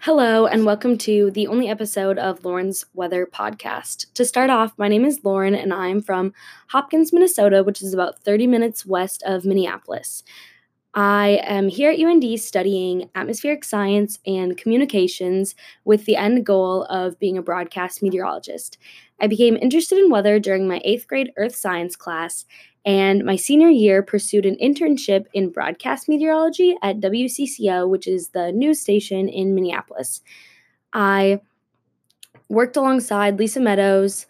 Hello, and welcome to the only episode of Lauren's Weather Podcast. To start off, my name is Lauren, and I'm from Hopkins, Minnesota, which is about 30 minutes west of Minneapolis. I am here at UND studying atmospheric science and communications with the end goal of being a broadcast meteorologist. I became interested in weather during my eighth grade earth science class, and my senior year pursued an internship in broadcast meteorology at WCCO, which is the news station in Minneapolis. I worked alongside Lisa Meadows,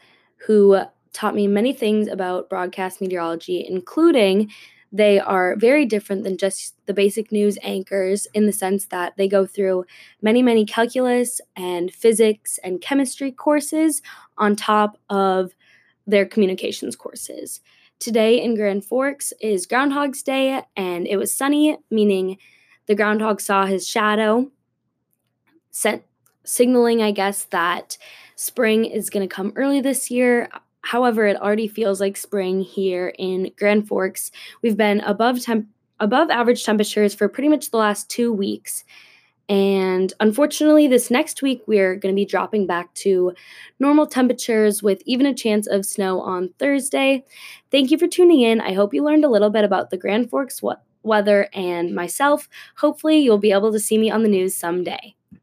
who taught me many things about broadcast meteorology, including they are very different than just the basic news anchors in the sense that they go through many, many calculus and physics and chemistry courses on top of their communications courses. Today in Grand Forks is Groundhog's Day, and it was sunny, meaning the groundhog saw his shadow, set, signaling, I guess, that spring is going to come early this year. However, it already feels like spring here in Grand Forks. We've been above temp- above average temperatures for pretty much the last 2 weeks. And unfortunately, this next week we're going to be dropping back to normal temperatures with even a chance of snow on Thursday. Thank you for tuning in. I hope you learned a little bit about the Grand Forks weather and myself. Hopefully, you'll be able to see me on the news someday.